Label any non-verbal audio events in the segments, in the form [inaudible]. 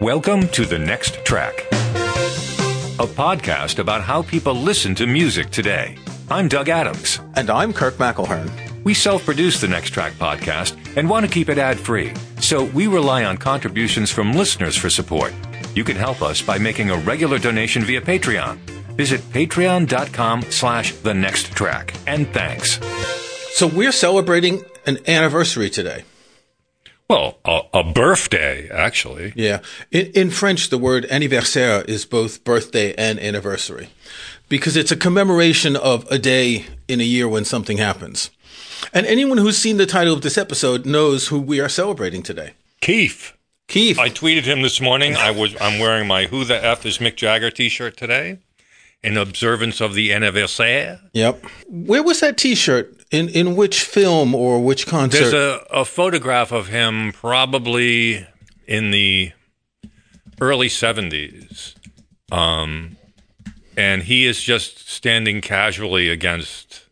Welcome to The Next Track, a podcast about how people listen to music today. I'm Doug Adams. And I'm Kirk McElhearn. We self produce the Next Track podcast and want to keep it ad free, so we rely on contributions from listeners for support. You can help us by making a regular donation via Patreon. Visit patreon.com slash the next track. And thanks. So we're celebrating an anniversary today. Well, a, a birthday, actually. Yeah. In, in French, the word anniversaire is both birthday and anniversary because it's a commemoration of a day in a year when something happens. And anyone who's seen the title of this episode knows who we are celebrating today. Keith. Keith. I tweeted him this morning. I was I'm wearing my Who the F is Mick Jagger t-shirt today in observance of the anniversaire. Yep. Where was that t-shirt? In in which film or which concert? There's a, a photograph of him probably in the early 70s. Um, and he is just standing casually against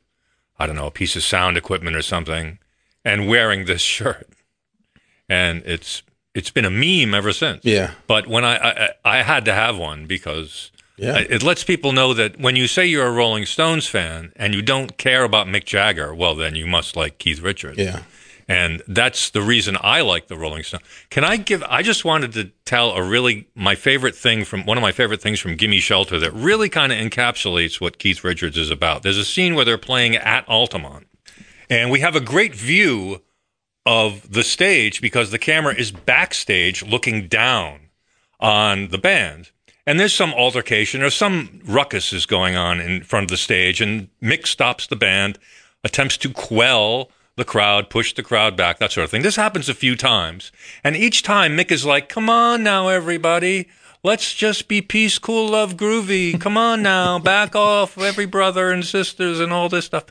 I don't know, a piece of sound equipment or something and wearing this shirt. And it's it's been a meme ever since. Yeah. But when I I, I had to have one because Yeah. Uh, it lets people know that when you say you're a Rolling Stones fan and you don't care about Mick Jagger, well then you must like Keith Richards. Yeah. And that's the reason I like the Rolling Stones. Can I give? I just wanted to tell a really my favorite thing from one of my favorite things from Gimme Shelter that really kind of encapsulates what Keith Richards is about. There's a scene where they're playing at Altamont, and we have a great view of the stage because the camera is backstage looking down on the band. And there's some altercation or some ruckus is going on in front of the stage, and Mick stops the band, attempts to quell the crowd, push the crowd back, that sort of thing. This happens a few times. And each time Mick is like, come on now, everybody. Let's just be peace, cool, love, groovy. Come on now, back off, every brother and sisters and all this stuff.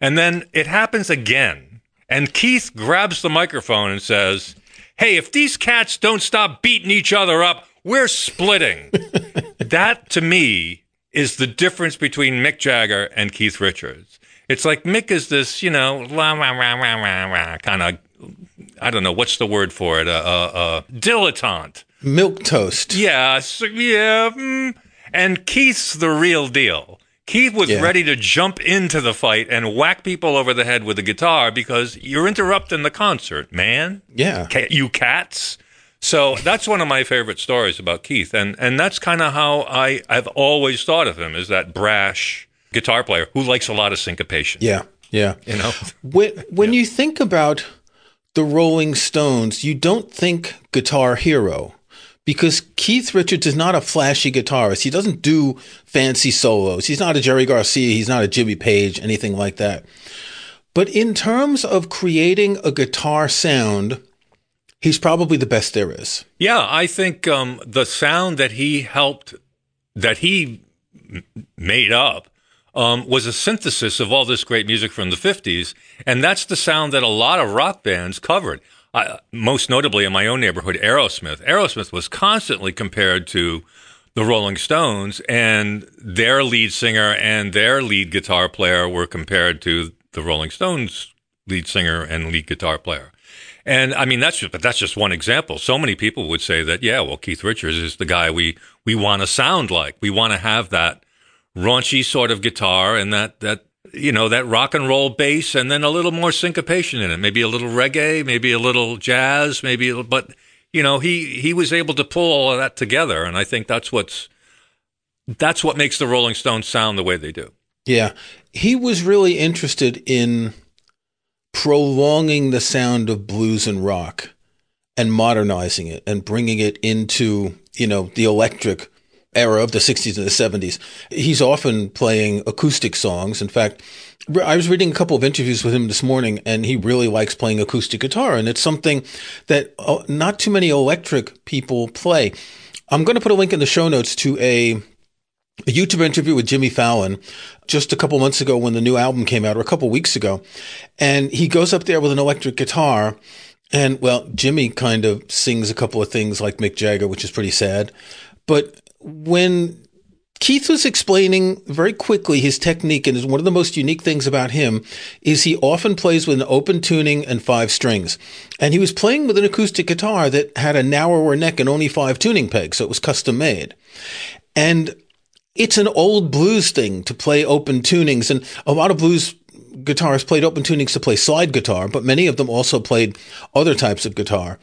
And then it happens again. And Keith grabs the microphone and says, Hey, if these cats don't stop beating each other up, we're splitting. [laughs] that to me is the difference between Mick Jagger and Keith Richards. It's like Mick is this, you know, la rah rah rah rah rah kind of, I don't know what's the word for it, a uh, uh, uh, dilettante. Milk toast. Yeah, so, yeah. Mm. And Keith's the real deal. Keith was Yeah. ready to jump into the fight and whack people over the head with a guitar because you're interrupting the concert, man. Yeah. Ca- you cats. So that's one of my favorite stories about Keith, and and that's kind of how I I've always thought of him as that brash guitar player who likes a lot of syncopation. Yeah. Yeah. You know, When when you think about the Rolling Stones, you don't think guitar hero because Keith Richards is not a flashy guitarist. He doesn't do fancy solos. He's not a Jerry Garcia. He's not a Jimmy Page, anything like that. But in terms of creating a guitar sound, he's probably the best there is. yeah, I think um, the sound that he helped that he made up um, was a synthesis of all this great music from the 50s. And that's the sound that a lot of rock bands covered. I, most notably in my own neighborhood, Aerosmith. Aerosmith was constantly compared to the Rolling Stones, and their lead singer and their lead guitar player were compared to the Rolling Stones lead singer and lead guitar player. And I mean, that's just, but that's just one example. So many people would say that, yeah, well, Keith Richards is the guy we, we want to sound like. We want to have that raunchy sort of guitar and that, that, you know, that rock and roll bass and then a little more syncopation in it. Maybe a little reggae, maybe a little jazz, maybe, little, but, you know, he, he was able to pull all of that together. And I think that's what's, that's what makes the Rolling Stones sound the way they do. Yeah. He was really interested in prolonging the sound of blues and rock and modernizing it and bringing it into, you know, the electric era of the 60s and the 70s. He's often playing acoustic songs. In fact, I was reading a couple of interviews with him this morning and he really likes playing acoustic guitar and it's something that uh, not too many electric people play. I'm going to put a link in the show notes to a a YouTube interview with Jimmy Fallon just a couple months ago when the new album came out, or a couple weeks ago. And he goes up there with an electric guitar. And well, Jimmy kind of sings a couple of things like Mick Jagger, which is pretty sad. But when Keith was explaining very quickly his technique, and one of the most unique things about him is he often plays with an open tuning and five strings. And he was playing with an acoustic guitar that had a narrower neck and only five tuning pegs, so it was custom made. And it's an old blues thing to play open tunings, and a lot of blues guitarists played open tunings to play slide guitar, but many of them also played other types of guitar.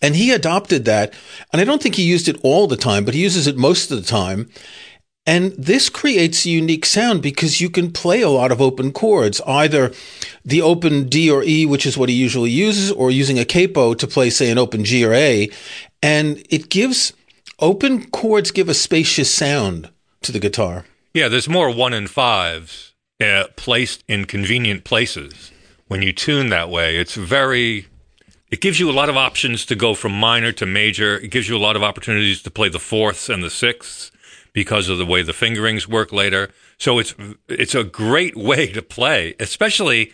And he adopted that. And I don't think he used it all the time, but he uses it most of the time. And this creates a unique sound because you can play a lot of open chords, either the open D or E, which is what he usually uses, or using a capo to play, say, an open G or A. And it gives open chords give a spacious sound to the guitar. Yeah, there's more one and fives uh, placed in convenient places. When you tune that way, it's very it gives you a lot of options to go from minor to major. It gives you a lot of opportunities to play the fourths and the sixths because of the way the fingerings work later. So it's it's a great way to play, especially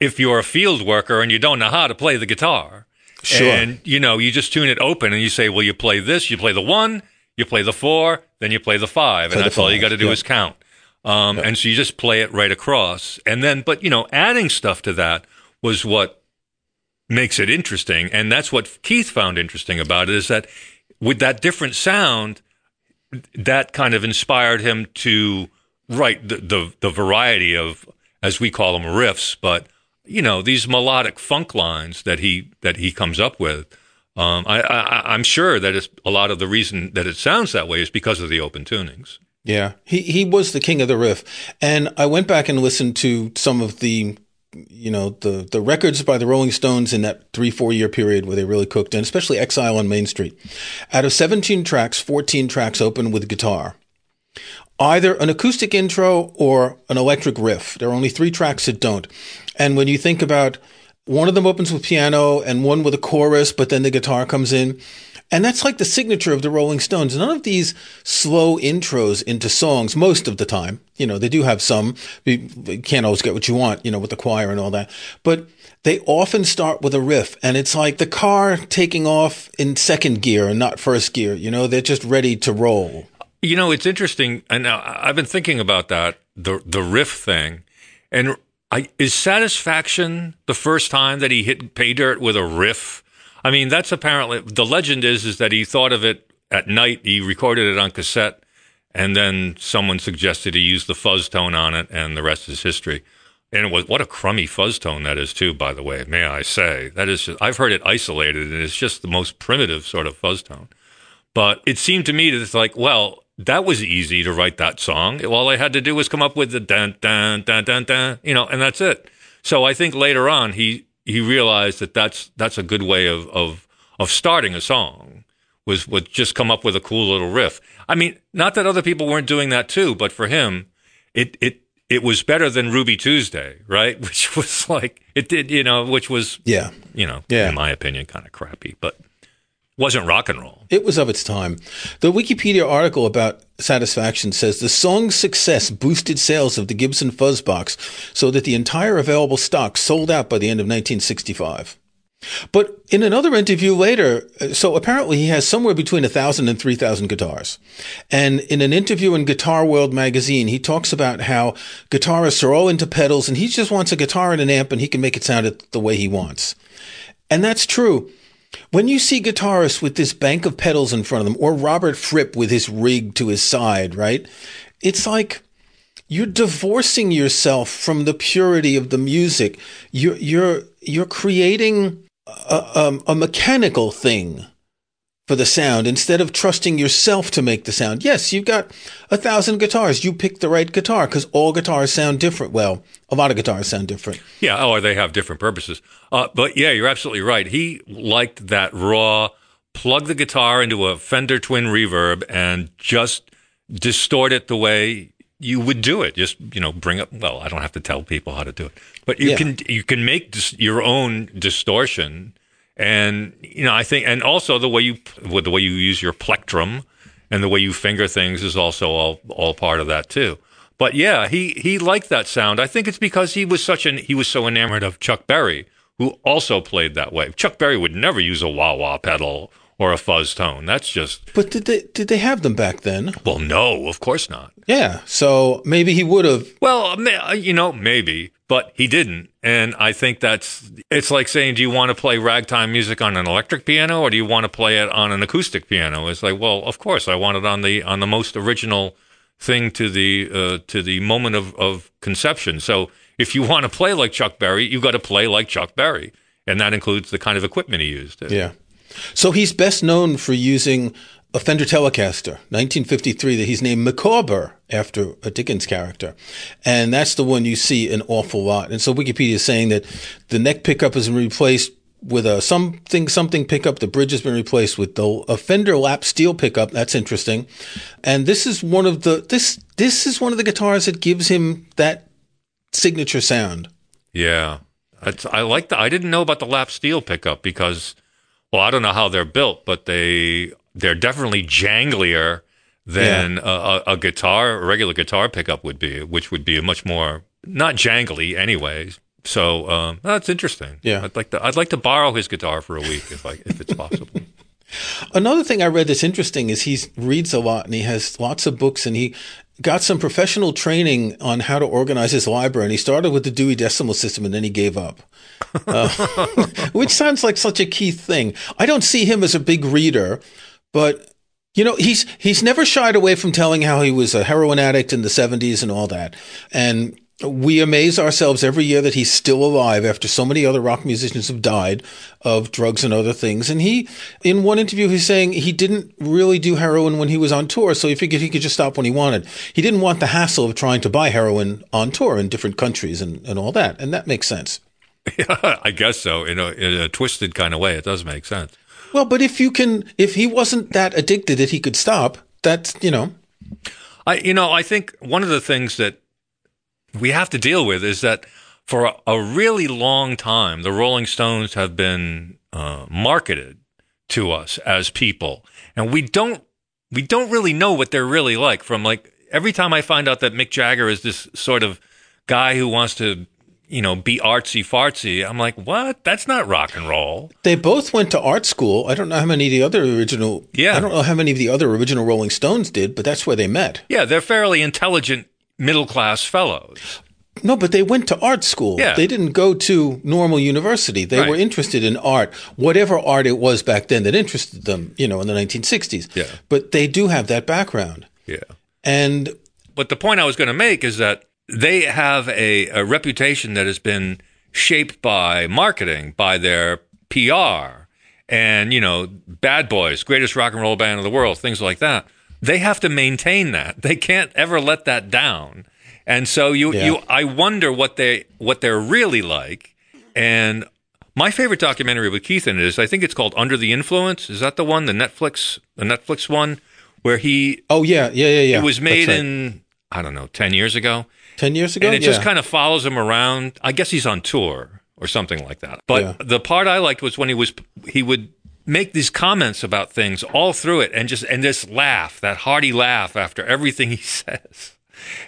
if you're a field worker and you don't know how to play the guitar. Sure. And you know, you just tune it open and you say, well, you play this, you play the one, you play the four, then you play the five, Play and that's all you got to do yeah. is count. Um, And so you just play it right across. And then, but you know, adding stuff to that was what makes it interesting. And that's what Keith found interesting about it is that with that different sound, that kind of inspired him to write the, the, the variety of, as we call them, riffs, but you know, these melodic funk lines that he, that he comes up with. Um, I, I'm sure that it's a lot of the reason that it sounds that way is because of the open tunings. Yeah, he he was the king of the riff, and I went back and listened to some of the, you know, the the records by the Rolling Stones in that three four year period where they really cooked, and especially Exile on Main Street. Out of seventeen tracks, fourteen tracks open with guitar, either an acoustic intro or an electric riff. There are only three tracks that don't, and when you think about one of them opens with piano and one with a chorus, but then the guitar comes in. And that's like the signature of the Rolling Stones. None of these slow intros into songs, most of the time, you know, they do have some. You can't always get what you want, you know, with the choir and all that. But they often start with a riff and it's like the car taking off in second gear and not first gear. You know, they're just ready to roll. You know, it's interesting, and I've been thinking about that the the riff thing, and I, is satisfaction the first time that he hit pay dirt with a riff? I mean, that's apparently the legend is is that he thought of it at night. He recorded it on cassette, and then someone suggested he use the fuzz tone on it, and the rest is history. And it was what a crummy fuzz tone that is too. By the way, may I say that is? Just, I've heard it isolated, and it's just the most primitive sort of fuzz tone. But it seemed to me that it's like, well, that was easy to write that song. All I had to do was come up with the dun dun dun dun dun, you know, and that's it. So I think later on he he realized that that's that's a good way of of of starting a song was was just come up with a cool little riff. I mean, not that other people weren't doing that too, but for him, it it it was better than Ruby Tuesday, right? [laughs] Which was like it did, you know, which was Yeah. you know, Yeah. in my opinion, kind of crappy, but wasn't rock and roll. It was of its time. The Wikipedia article about Satisfaction says the song's success boosted sales of the Gibson Fuzz Box so that the entire available stock sold out by the end of 1965. But in another interview later, uh, so apparently he has somewhere between 1,000 and 3,000 guitars. And in an interview in Guitar World magazine, he talks about how guitarists are all into pedals and he just wants a guitar and an amp and he can make it sound the way he wants. And that's true. When you see guitarists with this bank of pedals in front of them, or Robert Fripp with his rig to his side, right? It's like you're divorcing yourself from the purity of the music. You're you're you're creating a, a, a mechanical thing for the sound instead of trusting yourself to make the sound. Yes, you've got a thousand guitars. You pick the right guitar because all guitars sound different. Well, a lot of guitars sound different. Yeah, or they have different purposes. Uh, but yeah, you're absolutely right. He liked that raw, plug the guitar into a Fender Twin Reverb and just distort it the way you would do it. Just you know, bring up. Well, I don't have to tell people how to do it, but you Yeah. can you can make dis- your own distortion, and you know, I think, and also the way you with the way you use your plectrum and the way you finger things is also all all part of that too. But yeah, he he liked that sound. I think it's because he was such an he was so enamored of Chuck Berry, who also played that way. Chuck Berry would never use a wah wah pedal or a fuzz tone. That's just But did they did they have them back then? well, no, of course not. Yeah. So maybe he would have. Well, you know, maybe, but he didn't. And I think that's it's like saying, do you want to play ragtime music on an electric piano or do you want to play it on an acoustic piano? It's like, well, of course, I want it on the on the most original thing to the uh, to the moment of, of conception. So if you want to play like Chuck Berry, you've got to play like Chuck Berry, and that includes the kind of equipment he used. Yeah. So he's best known for using a Fender Telecaster, 1953, that he's named Micawber after a Dickens character. And that's the one you see an awful lot. And so Wikipedia is saying that the neck pickup has been replaced with a something something pickup. The bridge has been replaced with the a Fender lap steel pickup. That's interesting. And this is one of the this this is one of the guitars that gives him that signature sound. Yeah, It's, I like the. I didn't know about the lap steel pickup because, well, I don't know how they're built, but they they're definitely janglier than a, a, a guitar, a regular guitar pickup would be, which would be a much more not jangly, anyways. So um, that's interesting. Yeah. I'd like to. I'd like to borrow his guitar for a week if I if it's possible. [laughs] Another thing I read that's interesting is he reads a lot and he has lots of books and he got some professional training on how to organize his library. And he started with the Dewey Decimal System and then he gave up, uh, [laughs] which sounds like such a key thing. I don't see him as a big reader, but you know, he's he's never shied away from telling how he was a heroin addict in the 70s and all that. And we amaze ourselves every year that he's still alive after so many other rock musicians have died of drugs and other things. And he, in one interview, he's saying he didn't really do heroin when he was on tour, so he figured he could just stop when he wanted. He didn't want the hassle of trying to buy heroin on tour in different countries and, and all that. And that makes sense. [laughs] Yeah, I guess so. In a, in a twisted kind of way, it does make sense. Well, but if you can, if he wasn't that addicted that he could stop, that's, you know. I, you know, I think one of the things that we have to deal with is that for a, a really long time, the Rolling Stones have been uh, marketed to us as people, and we don't we don't really know what they're really like. From like every time I find out that Mick Jagger is this sort of guy who wants to you know be artsy fartsy, I'm like, what? That's not rock and roll. They both went to art school. I don't know how many of the other original. Yeah. I don't know how many of the other original Rolling Stones did, but that's where they met. Yeah, they're fairly intelligent middle class fellows. No, but they went to art school. Yeah. They didn't go to normal university. They Right. were interested in art, whatever art it was back then that interested them, you know, in the 1960s. Yeah. But they do have that background. Yeah. And But the point I was going to make is that they have a, a reputation that has been shaped by marketing, by their PR, and, you know, Bad Boys, greatest rock and roll band in the world, things like that. They have to maintain that. They can't ever let that down. And so you, Yeah. you, I wonder what they, what they're really like. And my favorite documentary with Keith in it is, I think it's called Under the Influence. Is that the one, the Netflix, the Netflix one, where he, oh yeah, yeah, yeah, yeah. it was made right. in, I don't know, 10 years ago. 10 years ago. And it yeah. just kind of follows him around. I guess he's on tour or something like that. But Yeah. the part I liked was when he was he would make these comments about things all through it and just and this laugh, that hearty laugh after everything [laughs] he says.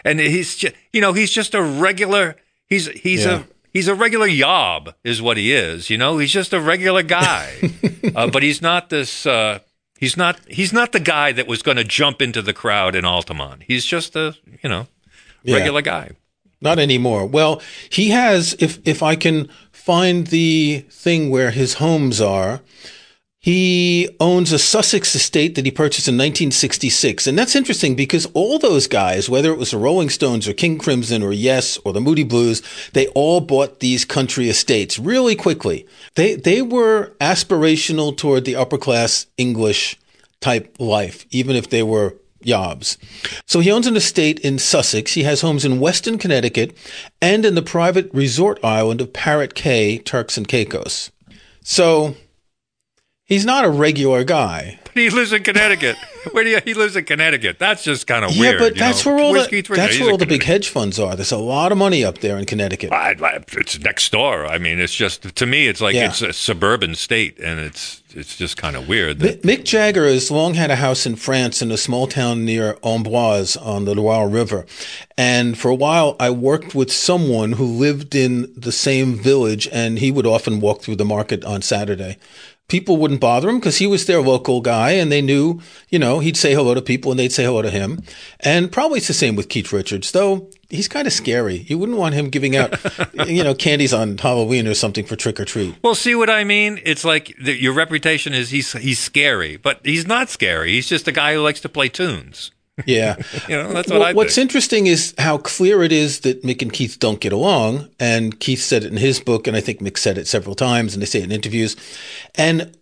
And he's just you know, he's just a regular he's he's Yeah. a he's a regular yob is what he is, you know? He's just a regular guy. [laughs] uh, but he's not this uh He's not. He's not the guy that was going to jump into the crowd in Altamont. He's just a, you know, Yeah. regular guy. Not anymore. Well, he has, if, if I can find the thing where his homes are, he owns a Sussex estate that he purchased in 1966. And that's interesting because all those guys, whether it was the Rolling Stones or King Crimson or Yes or the Moody Blues, they all bought these country estates really quickly. They, they were aspirational toward the upper class English type life, even if they were yobs. So he owns an estate in Sussex. He has homes in Weston, Connecticut, and in the private resort island of Parrot Cay, Turks and Caicos. So he's not a regular guy. [laughs] He lives in Connecticut. Where do you, he lives in Connecticut? That's just kind of Yeah, weird. Yeah, but that's know? where all Where's the that's where all the big hedge funds are. There's a lot of money up there in Connecticut. I, I, it's next door. I mean, it's just to me, it's like Yeah. it's a suburban state, and it's it's just kind of weird. That, Mick Jagger has long had a house in France in a small town near Amboise on the Loire River. And for a while, I worked with someone who lived in the same village, and he would often walk through the market on Saturday people wouldn't bother him because he was their local guy and they knew, you know, he'd say hello to people and they'd say hello to him. And probably it's the same with Keith Richards, though he's kind of scary. You wouldn't want him giving out, [laughs] you know, candies on Halloween or something for trick or treat. Well, see what I mean? It's like the, your reputation is he's he's scary, but he's not scary. He's just a guy who likes to play tunes. Yeah. [laughs] you know, that's what well, I What's think. interesting is how clear it is that Mick and Keith don't get along. And Keith said it in his book, and I think Mick said it several times, and they say it in interviews. And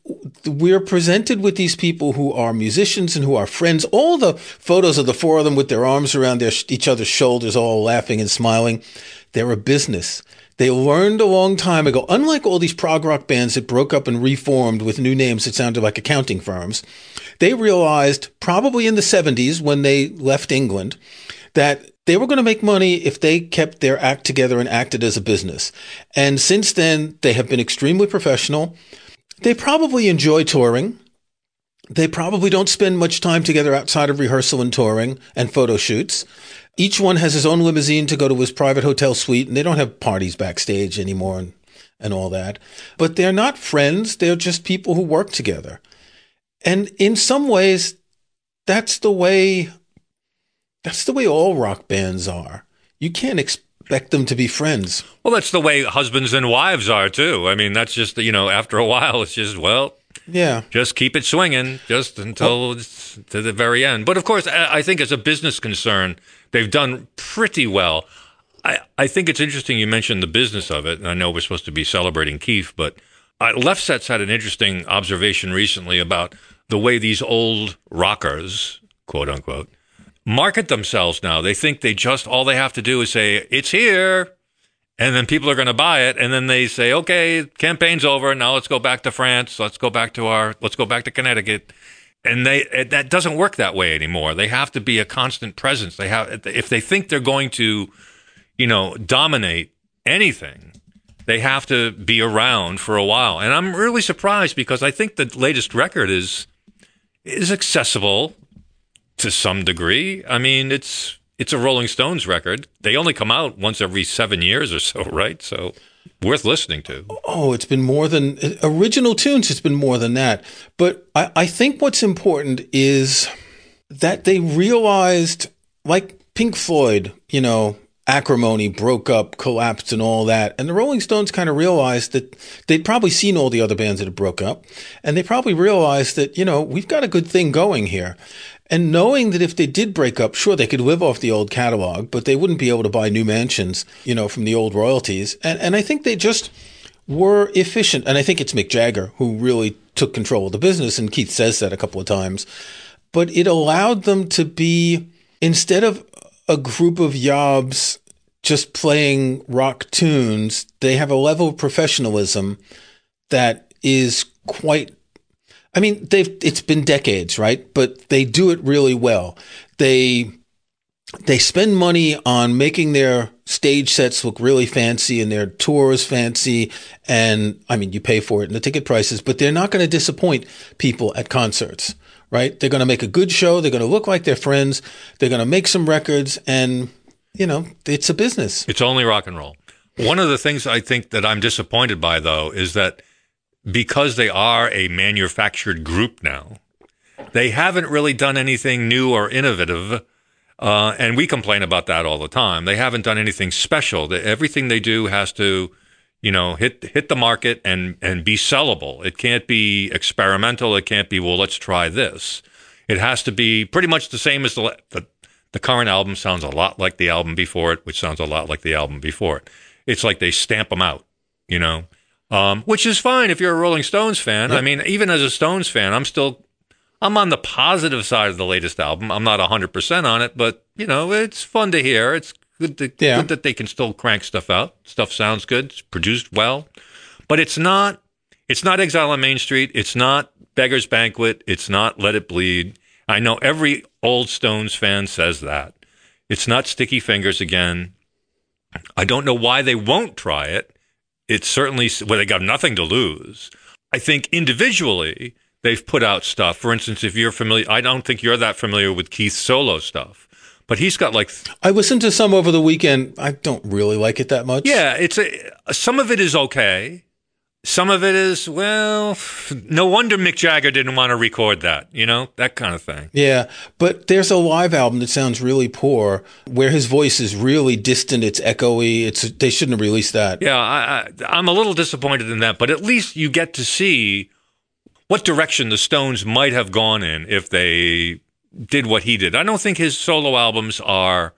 we're presented with these people who are musicians and who are friends. All the photos of the four of them with their arms around their, each other's shoulders, all laughing and smiling. They're a business. They learned a long time ago, unlike all these prog rock bands that broke up and reformed with new names that sounded like accounting firms, they realized probably in the 70s when they left England that they were going to make money if they kept their act together and acted as a business. And since then, they have been extremely professional. They probably enjoy touring. They probably don't spend much time together outside of rehearsal and touring and photo shoots. Each one has his own limousine to go to his private hotel suite, and they don't have parties backstage anymore and, and all that. But they're not friends, they're just people who work together. And in some ways, that's the way that's the way all rock bands are. You can't expect them to be friends. Well, that's the way husbands and wives are too. I mean, that's just you know, after a while, it's just well, Yeah. just keep it swinging just until it's to the very end. But of course, I I think as a business concern, they've done pretty well. I, I think it's interesting you mentioned the business of it, and I know we're supposed to be celebrating Keith, but uh, Lefsetz's had an interesting observation recently about the way these old rockers, quote unquote, market themselves now. They think they just all they have to do is say it's here, and then people are going to buy it, and then they say, okay, campaign's over. Now let's go back to France. Let's go back to our. Let's go back to Connecticut. And they that doesn't work that way anymore. They have to be a constant presence. They have if they think they're going to, you know, dominate anything, they have to be around for a while. And I'm really surprised because I think the latest record is is accessible to some degree. I mean, it's it's a Rolling Stones record. They only come out once every seven years or so, right? So worth listening to. Oh, it's been more than original tunes. It's been more than that. But I, I think what's important is that they realized, like Pink Floyd, you know, acrimony broke up, collapsed, and all that. And the Rolling Stones kind of realized that they'd probably seen all the other bands that had broke up, and they probably realized that you know we've got a good thing going here. And knowing that if they did break up, sure, they could live off the old catalog, but they wouldn't be able to buy new mansions, you know, from the old royalties. And, and I think they just were efficient. And I think it's Mick Jagger who really took control of the business. And Keith says that a couple of times. But it allowed them to be, instead of a group of yobs just playing rock tunes, they have a level of professionalism that is quite I mean, they've it's been decades, right? But they do it really well. They they spend money on making their stage sets look really fancy and their tours fancy. And I mean, you pay for it in the ticket prices, but they're not going to disappoint people at concerts, right? They're going to make a good show. They're going to look like their friends. They're going to make some records and, you know, it's a business. It's only rock and roll. One of the things I think that I'm disappointed by, though, is that because they are a manufactured group now, they haven't really done anything new or innovative. Uh, and we complain about that all the time. They haven't done anything special. Everything they do has to, you know, hit hit the market and and be sellable. It can't be experimental. It can't be well. Let's try this. It has to be pretty much the same as the the, the current album sounds a lot like the album before it, which sounds a lot like the album before it. It's like they stamp them out, you know, um, which is fine if you're a Rolling Stones fan. I mean, even as a Stones fan, I'm still I'm on the positive side of the latest album. I'm not 100% on it, but you know, it's fun to hear. It's good, to, Yeah. good that they can still crank stuff out. Stuff sounds good. It's produced well, but it's not. It's not Exile on Main Street. It's not Beggar's Banquet. It's not Let It Bleed. I know every old Stones fan says that. It's not Sticky Fingers again. I don't know why they won't try it. It's certainly well, they got nothing to lose. I think individually they've put out stuff. For instance, if you're familiar, I don't think you're that familiar with Keith's solo stuff, but he's got like I listened to some over the weekend. I don't really like it that much. yeah, it's a some of it is okay. some of it is well, no wonder Mick Jagger didn't want to record that, you know, that kind of thing. Yeah, but there's a live album that sounds really poor, where his voice is really distant. It's echoey. It's they shouldn't have released that. Yeah, I, I, I'm a little disappointed in that, but at least you get to see what direction the Stones might have gone in if they did what he did. I don't think his solo albums are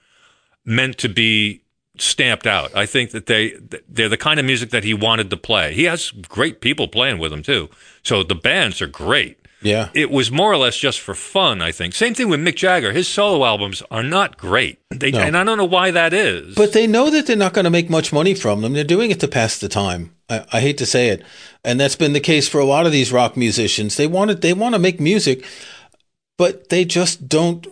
meant to be stamped out. I think that they they're the kind of music that he wanted to play. He has great people playing with him too. So the bands are great. Yeah. It was more or less just for fun, I think. Same thing with Mick Jagger. His solo albums are not great. They, No. And I don't know why that is. But they know that they're not going to make much money from them. They're doing it to pass the time. I, I hate to say it, and that's been the case for a lot of these rock musicians. They want to they want to make music, but they just don't.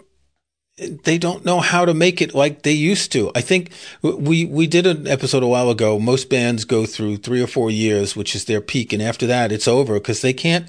They don't know how to make it like they used to. I think we we did an episode a while ago. Most bands go through three or four years, which is their peak, and after that, it's over because they can't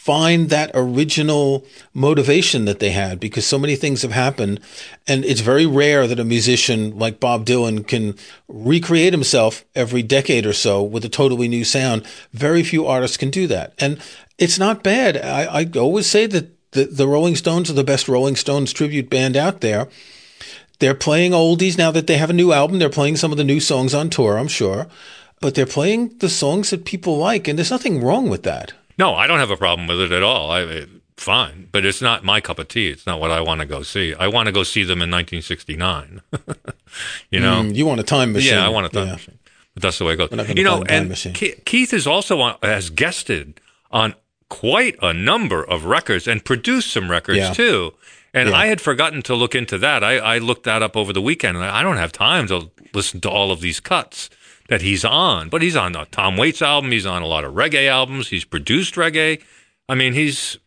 find that original motivation that they had because so many things have happened. And it's very rare that a musician like Bob Dylan can recreate himself every decade or so with a totally new sound. Very few artists can do that. And it's not bad. I, I always say that the, the Rolling Stones are the best Rolling Stones tribute band out there. They're playing oldies now that they have a new album. They're playing some of the new songs on tour, I'm sure. But they're playing the songs that people like, and there's nothing wrong with that. no, I don't have a problem with it at all. I, it, fine, but it's not my cup of tea. It's not what I want to go see. I want to go see them in 1969. [laughs] you know? Mm, you want a time machine. Yeah, I want a time Yeah. machine. But that's the way it goes. You know, find a time and. Ke- Keith is also on, has guested on quite a number of records and produced some records Yeah. too. And Yeah. I had forgotten to look into that. I, I looked that up over the weekend, and I don't have time to listen to all of these cuts that he's on. But he's on the Tom Waits album. He's on a lot of reggae albums. He's produced reggae. I mean, he's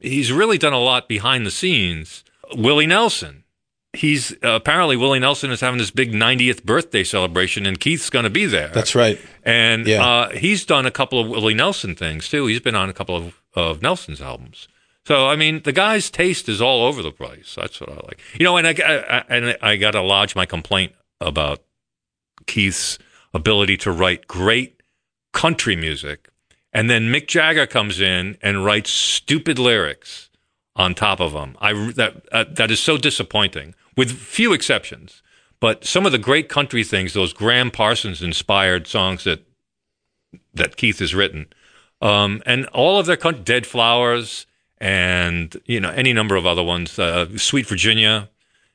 he's really done a lot behind the scenes. Willie Nelson. He's uh, apparently Willie Nelson is having this big 90th birthday celebration, and Keith's going to be there. That's right. And Yeah. uh, he's done a couple of Willie Nelson things too. He's been on a couple of, of Nelson's albums. So I mean, the guy's taste is all over the place. That's what I like. You know, and I, I and I got to lodge my complaint about Keith's ability to write great country music, and then Mick Jagger comes in and writes stupid lyrics on top of them. I that uh, that is so disappointing, with few exceptions. But some of the great country things, those Gram Parsons inspired songs that that Keith has written, um, and all of their country, Dead Flowers, and you know any number of other ones, uh, Sweet Virginia.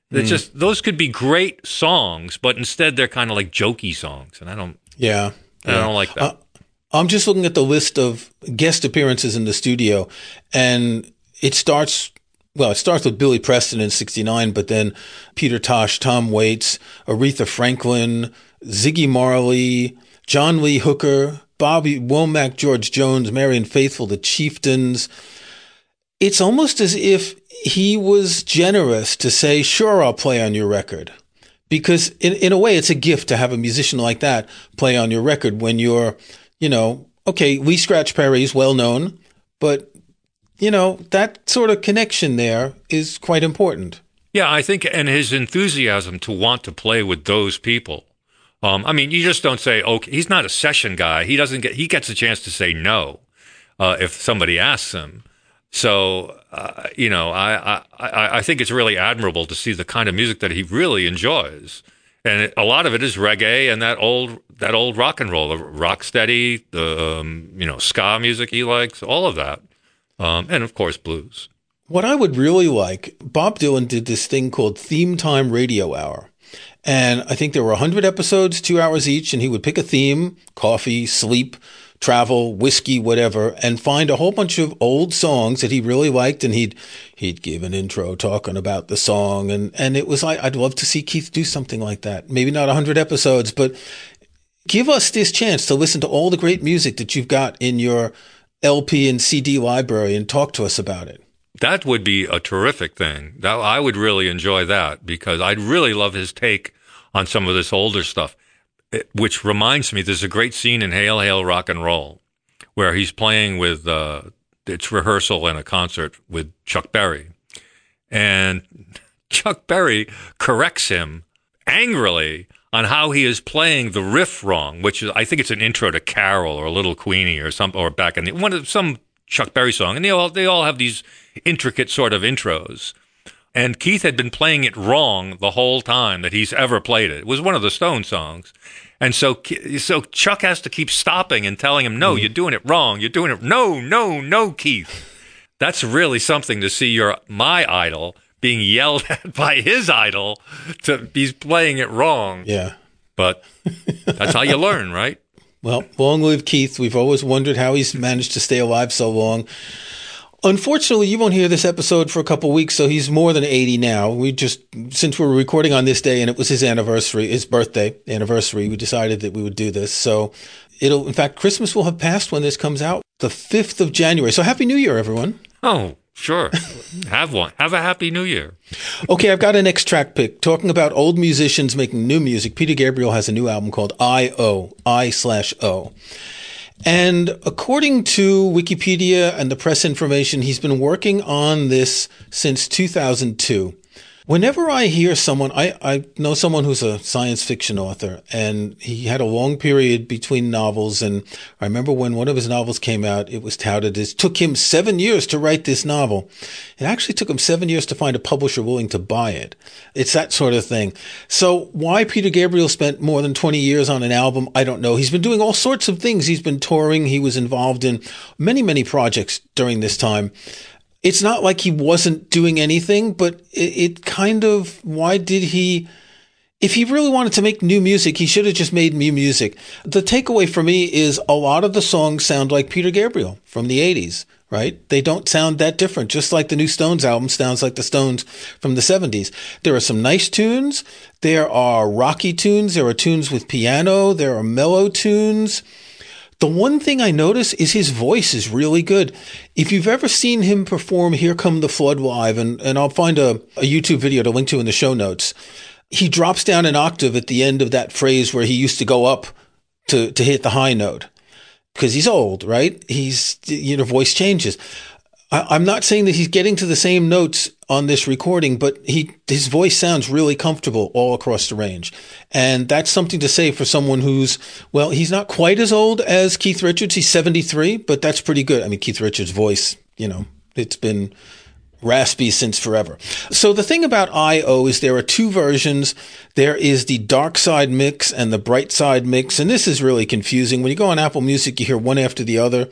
They're just those could be great songs, but instead they're kind of like jokey songs, and I don't Yeah. I don't like that. Uh, I'm just looking at the list of guest appearances in the studio, and it starts. Well, it starts with Billy Preston in '69, but then Peter Tosh, Tom Waits, Aretha Franklin, Ziggy Marley, John Lee Hooker, Bobby Womack, George Jones, Marianne Faithfull, the Chieftains. It's almost as if he was generous to say, "Sure, I'll play on your record." because in, in a way it's a gift to have a musician like that play on your record when you're you know okay lee scratch perry is well known but you know that sort of connection there is quite important Yeah, I think, and his enthusiasm to want to play with those people. Um, I mean, you just don't say, okay, he's not a session guy. He doesn't get, he gets a chance to say no uh, if somebody asks him. So, uh, you know, I, I, I think it's really admirable to see the kind of music that he really enjoys. And a lot of it is reggae and that old that old rock and roll, rock steady, the um, you know ska music he likes, all of that, um, and of course blues. what i would really like bob dylan did this thing called theme time radio hour and i think there were 100 episodes two hours each and he would pick a theme coffee sleep travel whiskey whatever and find a whole bunch of old songs that he really liked and he'd he'd give an intro talking about the song and and it was like i'd love to see keith do something like that maybe not 100 episodes but give us this chance to listen to all the great music that you've got in your lp and cd library and talk to us about it That would be a terrific thing. That I would really enjoy that because I'd really love his take on some of this older stuff. It- which reminds me, there's a great scene in Hail Hail Rock and Roll where he's playing with uh, it's rehearsal and a concert with Chuck Berry, and [laughs] Chuck Berry corrects him angrily on how he is playing the riff wrong, which is I think it's an intro to Carol or Little Queenie or some or back in the one of some Chuck Berry song, and they all they all have these intricate sort of intros. And Keith had been playing it wrong the whole time that he's ever played it. It was one of the Stone songs. And so, so Chuck has to keep stopping and telling him, no, mm. you're doing it wrong. You're doing it. No, no, no, Keith. That's really something to see your, my idol being yelled [laughs] at by his idol to he's playing it wrong. Yeah. But that's how you [laughs] learn, right? Well, long live Keith. We've always wondered how he's managed to stay alive so long. Unfortunately, you won't hear this episode for a couple weeks, so he's more than 80 now. We just, since we're recording on this day and it was his anniversary, his birthday anniversary, we decided that we would do this. So it'll, in fact, Christmas will have passed when this comes out, the 5th of January. So Happy New Year, everyone. Oh, sure. have one. Have a Happy New Year. okay, I've got an X track pick. Talking about old musicians making new music, Peter Gabriel has a new album called I-O, I slash O. And according to Wikipedia and the press information, he's been working on this since 2002. Whenever I hear someone, I, I know someone who's a science fiction author, and he had a long period between novels. And I remember when one of his novels came out, it was touted as took him seven years to write this novel. It actually took him seven years to find a publisher willing to buy it. It's that sort of thing. So why Peter Gabriel spent more than 20 years on an album, I don't know. He's been doing all sorts of things. He's been touring. He was involved in many, many projects during this time it's not like he wasn't doing anything, but it, it, kind of, why did he, if he really wanted to make new music, he should have just made new music. The takeaway for me is a lot of the songs sound like Peter Gabriel from the 80s, right? They don't sound that different, just like the new Stones album sounds like the Stones from the 70s. There are some nice tunes. There are rocky tunes. There are tunes with piano. There are mellow tunes. The one thing I notice is his voice is really good. If you've ever seen him perform Here Come the Flood live, and, and I'll find a, a YouTube video to link to in the show notes, he drops down an octave at the end of that phrase where he used to go up to, to hit the high note because he's old, right? He's, you know, voice changes. I, am not saying that he's getting to the same notes on this recording, but he his voice sounds really comfortable all across the range, and that's something to say for someone who's well, he's not quite as old as Keith Richards. He's 73, but that's pretty good. I mean, Keith Richards' voice, you know, it's been raspy since forever. So the thing about I.O. is there are two versions. There is the dark side mix and the bright side mix. And this is really confusing. When you go on Apple Music, you hear one after the other.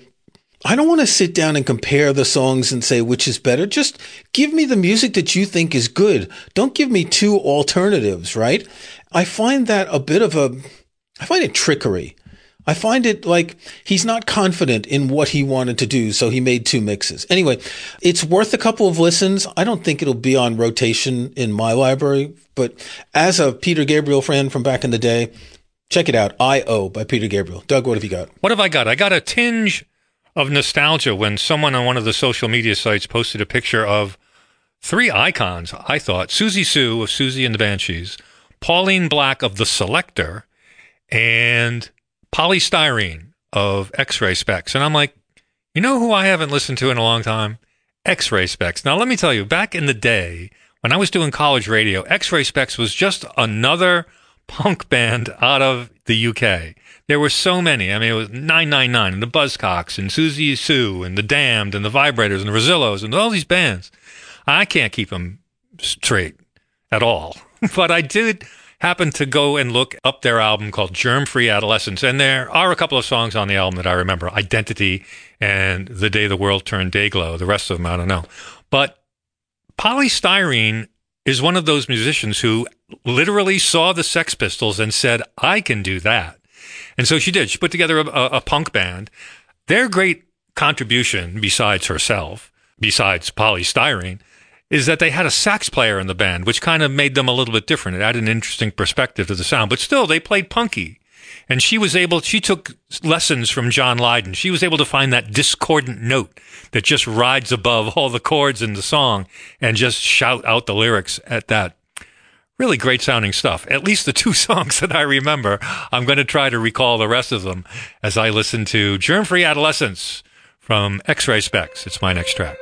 I don't want to sit down and compare the songs and say which is better. Just give me the music that you think is good. Don't give me two alternatives, right? I find that a bit of a, I find it trickery. I find it like he's not confident in what he wanted to do, so he made two mixes. Anyway, it's worth a couple of listens. I don't think it'll be on rotation in my library, but as a Peter Gabriel fan from back in the day, check it out. I.O. by Peter Gabriel. Doug, what have you got? What have I got? I got a tinge of nostalgia when someone on one of the social media sites posted a picture of three icons, I thought Siouxsie Sioux of Siouxsie and the Banshees, Pauline Black of The Selecter, and Poly Styrene of X-Ray Spex. And I'm like, you know who I haven't listened to in a long time? X-Ray Spex. Now, let me tell you, back in the day, when I was doing college radio, X-Ray Spex was just another [laughs] punk band out of the UK. There were so many. I mean, it was 999 and the Buzzcocks and Siouxsie Sioux and the Damned and the Vibrators and the Rezillos and all these bands. I can't keep them straight at all. [laughs] but I did happen to go and look up their album called Germfree Adolescents. And there are a couple of songs on the album that I remember Identity and The Day the World Turned Day-Glo. The rest of them, I don't know. But Poly Styrene is one of those musicians who literally saw the Sex Pistols and said, I can do that. And so she did. She put together a, a punk band. Their great contribution, besides herself, besides Poly Styrene, is that they had a sax player in the band, which kind of made them a little bit different. It added an interesting perspective to the sound, but still they played punky. And she was able, she took lessons from John Lydon. She was able to find that discordant note that just rides above all the chords in the song and just shout out the lyrics at that really great sounding stuff. At least the two [laughs] songs that I remember. I'm going to try to recall the rest of them as I listen to Germfree Adolescents from X-Ray Spex. It's my next track.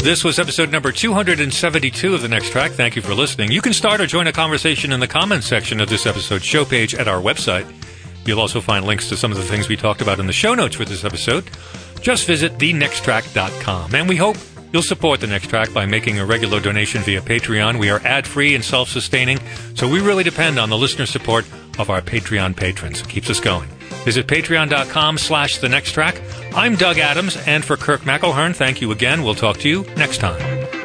This was episode number 272 of The Next Track. Thank you for listening. You can start or join a conversation in the comments section of this episode's show page at our website. You'll also find links to some of the things we talked about in the show notes for this episode. Just visit thenexttrack.com. And we hope you'll support The Next Track by making a regular donation via Patreon. We are ad-free and self-sustaining, so we really depend on the listener support of our Patreon patrons. It keeps us going. Visit patreon.com slash the next track. I'm Doug Adams, and for Kirk McElhearn, thank you again. We'll talk to you next time.